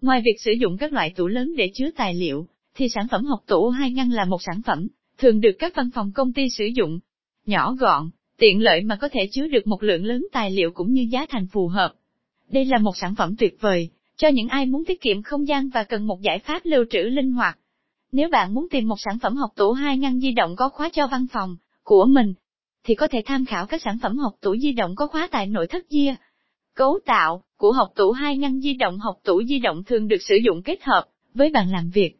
Ngoài việc sử dụng các loại tủ lớn để chứa tài liệu, thì sản phẩm học tủ hai ngăn là một sản phẩm, thường được các văn phòng công ty sử dụng. Nhỏ gọn, tiện lợi mà có thể chứa được một lượng lớn tài liệu cũng như giá thành phù hợp. Đây là một sản phẩm tuyệt vời, cho những ai muốn tiết kiệm không gian và cần một giải pháp lưu trữ linh hoạt. Nếu bạn muốn tìm một sản phẩm học tủ hai ngăn di động có khóa cho văn phòng của mình, thì có thể tham khảo các sản phẩm học tủ di động có khóa tại nội thất Gia. Cấu tạo của học tủ hai ngăn di động học tủ di động thường được sử dụng kết hợp với bàn làm việc.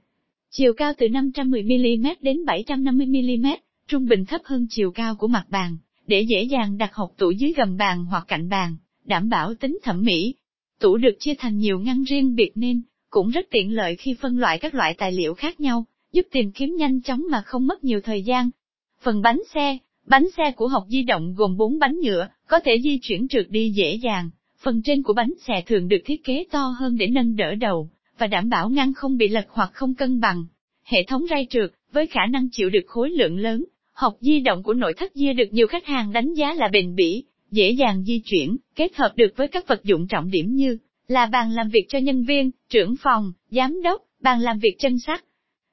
Chiều cao từ 510mm đến 750mm, trung bình thấp hơn chiều cao của mặt bàn, để dễ dàng đặt học tủ dưới gầm bàn hoặc cạnh bàn, đảm bảo tính thẩm mỹ. Tủ được chia thành nhiều ngăn riêng biệt nên, cũng rất tiện lợi khi phân loại các loại tài liệu khác nhau, giúp tìm kiếm nhanh chóng mà không mất nhiều thời gian. Phần bánh xe, bánh xe của học di động gồm 4 bánh nhựa, có thể di chuyển trượt đi dễ dàng. Phần trên của bánh xe thường được thiết kế to hơn để nâng đỡ đầu, và đảm bảo ngăn không bị lật hoặc không cân bằng. Hệ thống ray trượt, với khả năng chịu được khối lượng lớn, học di động của nội thất Gia được nhiều khách hàng đánh giá là bền bỉ, dễ dàng di chuyển, kết hợp được với các vật dụng trọng điểm như là bàn làm việc cho nhân viên, trưởng phòng, giám đốc, bàn làm việc chân sắt.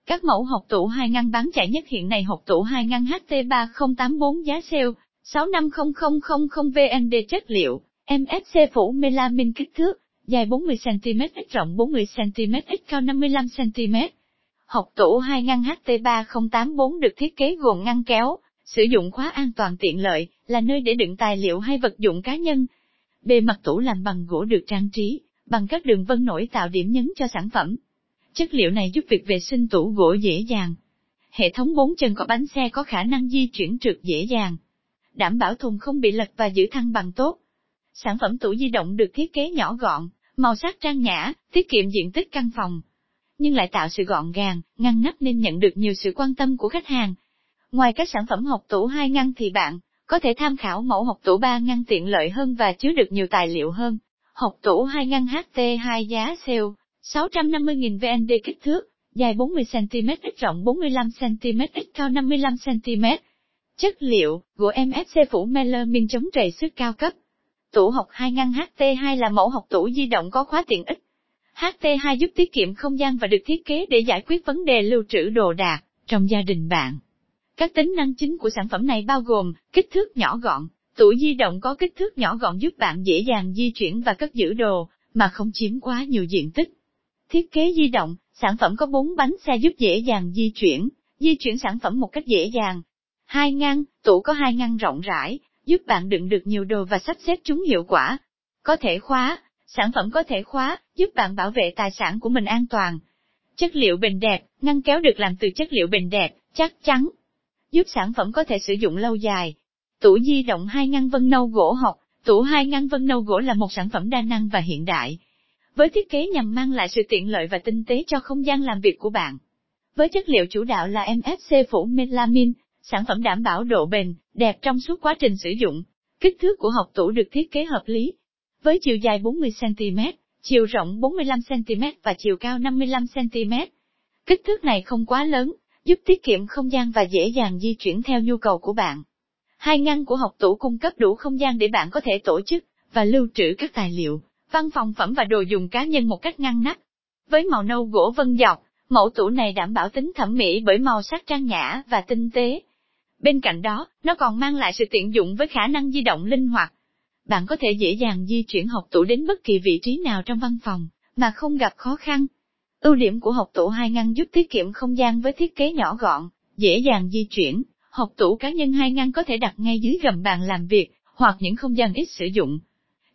Các mẫu học tủ hai ngăn bán chạy nhất hiện nay học tủ hai ngăn HT3084 giá sale 65000 VND chất liệu, MSC phủ melamin kích thước, dài 40cm, x rộng 40cm, x cao 55cm. Học tủ hai ngăn HT3084 được thiết kế gồm ngăn kéo, sử dụng khóa an toàn tiện lợi, là nơi để đựng tài liệu hay vật dụng cá nhân. Bề mặt tủ làm bằng gỗ được trang trí, bằng các đường vân nổi tạo điểm nhấn cho sản phẩm. Chất liệu này giúp việc vệ sinh tủ gỗ dễ dàng. Hệ thống bốn chân có bánh xe có khả năng di chuyển trượt dễ dàng. Đảm bảo thùng không bị lật và giữ thăng bằng tốt. Sản phẩm tủ di động được thiết kế nhỏ gọn, màu sắc trang nhã, tiết kiệm diện tích căn phòng. Nhưng lại tạo sự gọn gàng, ngăn nắp nên nhận được nhiều sự quan tâm của khách hàng. Ngoài các sản phẩm học tủ hai ngăn thì bạn có thể tham khảo mẫu học tủ ba ngăn tiện lợi hơn và chứa được nhiều tài liệu hơn. Học tủ hai ngăn HT2 giá sale 650.000 VND kích thước, dài 40cm, rộng 45cm, cao 55cm. Chất liệu, gỗ MFC phủ melamine chống trầy xước cao cấp. Tủ học hai ngăn HT2 là mẫu học tủ di động có khóa tiện ích. HT2 giúp tiết kiệm không gian và được thiết kế để giải quyết vấn đề lưu trữ đồ đạc trong gia đình bạn. Các tính năng chính của sản phẩm này bao gồm kích thước nhỏ gọn, tủ di động có kích thước nhỏ gọn giúp bạn dễ dàng di chuyển và cất giữ đồ, mà không chiếm quá nhiều diện tích. Thiết kế di động, sản phẩm có 4 bánh xe giúp dễ dàng di chuyển, di chuyển sản phẩm một cách dễ dàng. Hai ngăn, tủ có hai ngăn rộng rãi, giúp bạn đựng được nhiều đồ và sắp xếp chúng hiệu quả. Có thể khóa, sản phẩm có thể khóa, giúp bạn bảo vệ tài sản của mình an toàn. Chất liệu bền đẹp, ngăn kéo được làm từ chất liệu bền đẹp, chắc chắn, giúp sản phẩm có thể sử dụng lâu dài. Tủ di động hai ngăn vân nâu gỗ học, tủ hai ngăn vân nâu gỗ là một sản phẩm đa năng và hiện đại. Với thiết kế nhằm mang lại sự tiện lợi và tinh tế cho không gian làm việc của bạn. Với chất liệu chủ đạo là MFC phủ melamine, sản phẩm đảm bảo độ bền, đẹp trong suốt quá trình sử dụng. Kích thước của học tủ được thiết kế hợp lý. Với chiều dài 40cm, chiều rộng 45cm và chiều cao 55cm. Kích thước này không quá lớn, giúp tiết kiệm không gian và dễ dàng di chuyển theo nhu cầu của bạn. Hai ngăn của học tủ cung cấp đủ không gian để bạn có thể tổ chức và lưu trữ các tài liệu, văn phòng phẩm và đồ dùng cá nhân một cách ngăn nắp. Với màu nâu gỗ vân dọc, mẫu tủ này đảm bảo tính thẩm mỹ bởi màu sắc trang nhã và tinh tế. Bên cạnh đó, nó còn mang lại sự tiện dụng với khả năng di động linh hoạt. Bạn có thể dễ dàng di chuyển học tủ đến bất kỳ vị trí nào trong văn phòng, mà không gặp khó khăn. Ưu điểm của hộp tủ hai ngăn giúp tiết kiệm không gian với thiết kế nhỏ gọn, dễ dàng di chuyển. Hộp tủ cá nhân hai ngăn có thể đặt ngay dưới gầm bàn làm việc, hoặc những không gian ít sử dụng.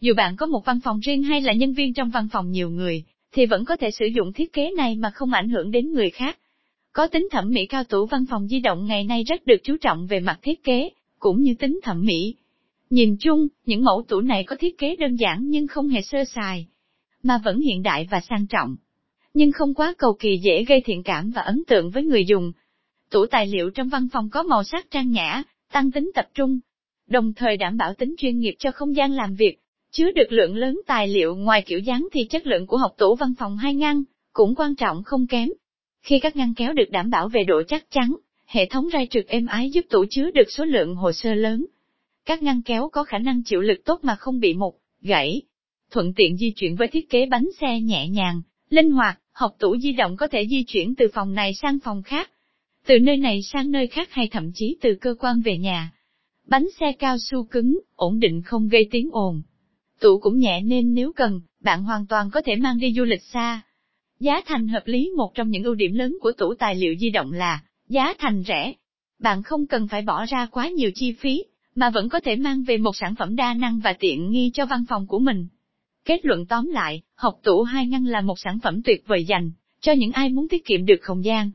Dù bạn có một văn phòng riêng hay là nhân viên trong văn phòng nhiều người, thì vẫn có thể sử dụng thiết kế này mà không ảnh hưởng đến người khác. Có tính thẩm mỹ cao tủ văn phòng di động ngày nay rất được chú trọng về mặt thiết kế, cũng như tính thẩm mỹ. Nhìn chung, những mẫu tủ này có thiết kế đơn giản nhưng không hề sơ sài, mà vẫn hiện đại và sang trọng nhưng không quá cầu kỳ dễ gây thiện cảm và ấn tượng với người dùng. Tủ tài liệu trong văn phòng có màu sắc trang nhã, tăng tính tập trung, đồng thời đảm bảo tính chuyên nghiệp cho không gian làm việc, chứa được lượng lớn tài liệu ngoài kiểu dáng thì chất lượng của học tủ văn phòng hai ngăn, cũng quan trọng không kém. Khi các ngăn kéo được đảm bảo về độ chắc chắn, hệ thống ray trượt êm ái giúp tủ chứa được số lượng hồ sơ lớn. Các ngăn kéo có khả năng chịu lực tốt mà không bị mục, gãy. Thuận tiện di chuyển với thiết kế bánh xe nhẹ nhàng, Linh hoạt, học tủ di động có thể di chuyển từ phòng này sang phòng khác, từ nơi này sang nơi khác hay thậm chí từ cơ quan về nhà. Bánh xe cao su cứng, ổn định không gây tiếng ồn. Tủ cũng nhẹ nên nếu cần, bạn hoàn toàn có thể mang đi du lịch xa. Giá thành hợp lý một trong những ưu điểm lớn của tủ tài liệu di động là, giá thành rẻ. Bạn không cần phải bỏ ra quá nhiều chi phí, mà vẫn có thể mang về một sản phẩm đa năng và tiện nghi cho văn phòng của mình. Kết luận tóm lại, học tủ hai ngăn là một sản phẩm tuyệt vời dành cho những ai muốn tiết kiệm được không gian.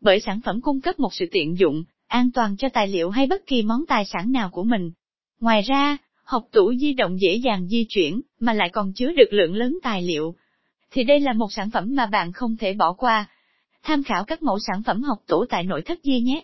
Bởi sản phẩm cung cấp một sự tiện dụng, an toàn cho tài liệu hay bất kỳ món tài sản nào của mình. Ngoài ra, học tủ di động dễ dàng di chuyển, mà lại còn chứa được lượng lớn tài liệu. Thì đây là một sản phẩm mà bạn không thể bỏ qua. Tham khảo các mẫu sản phẩm học tủ tại nội thất di nhé.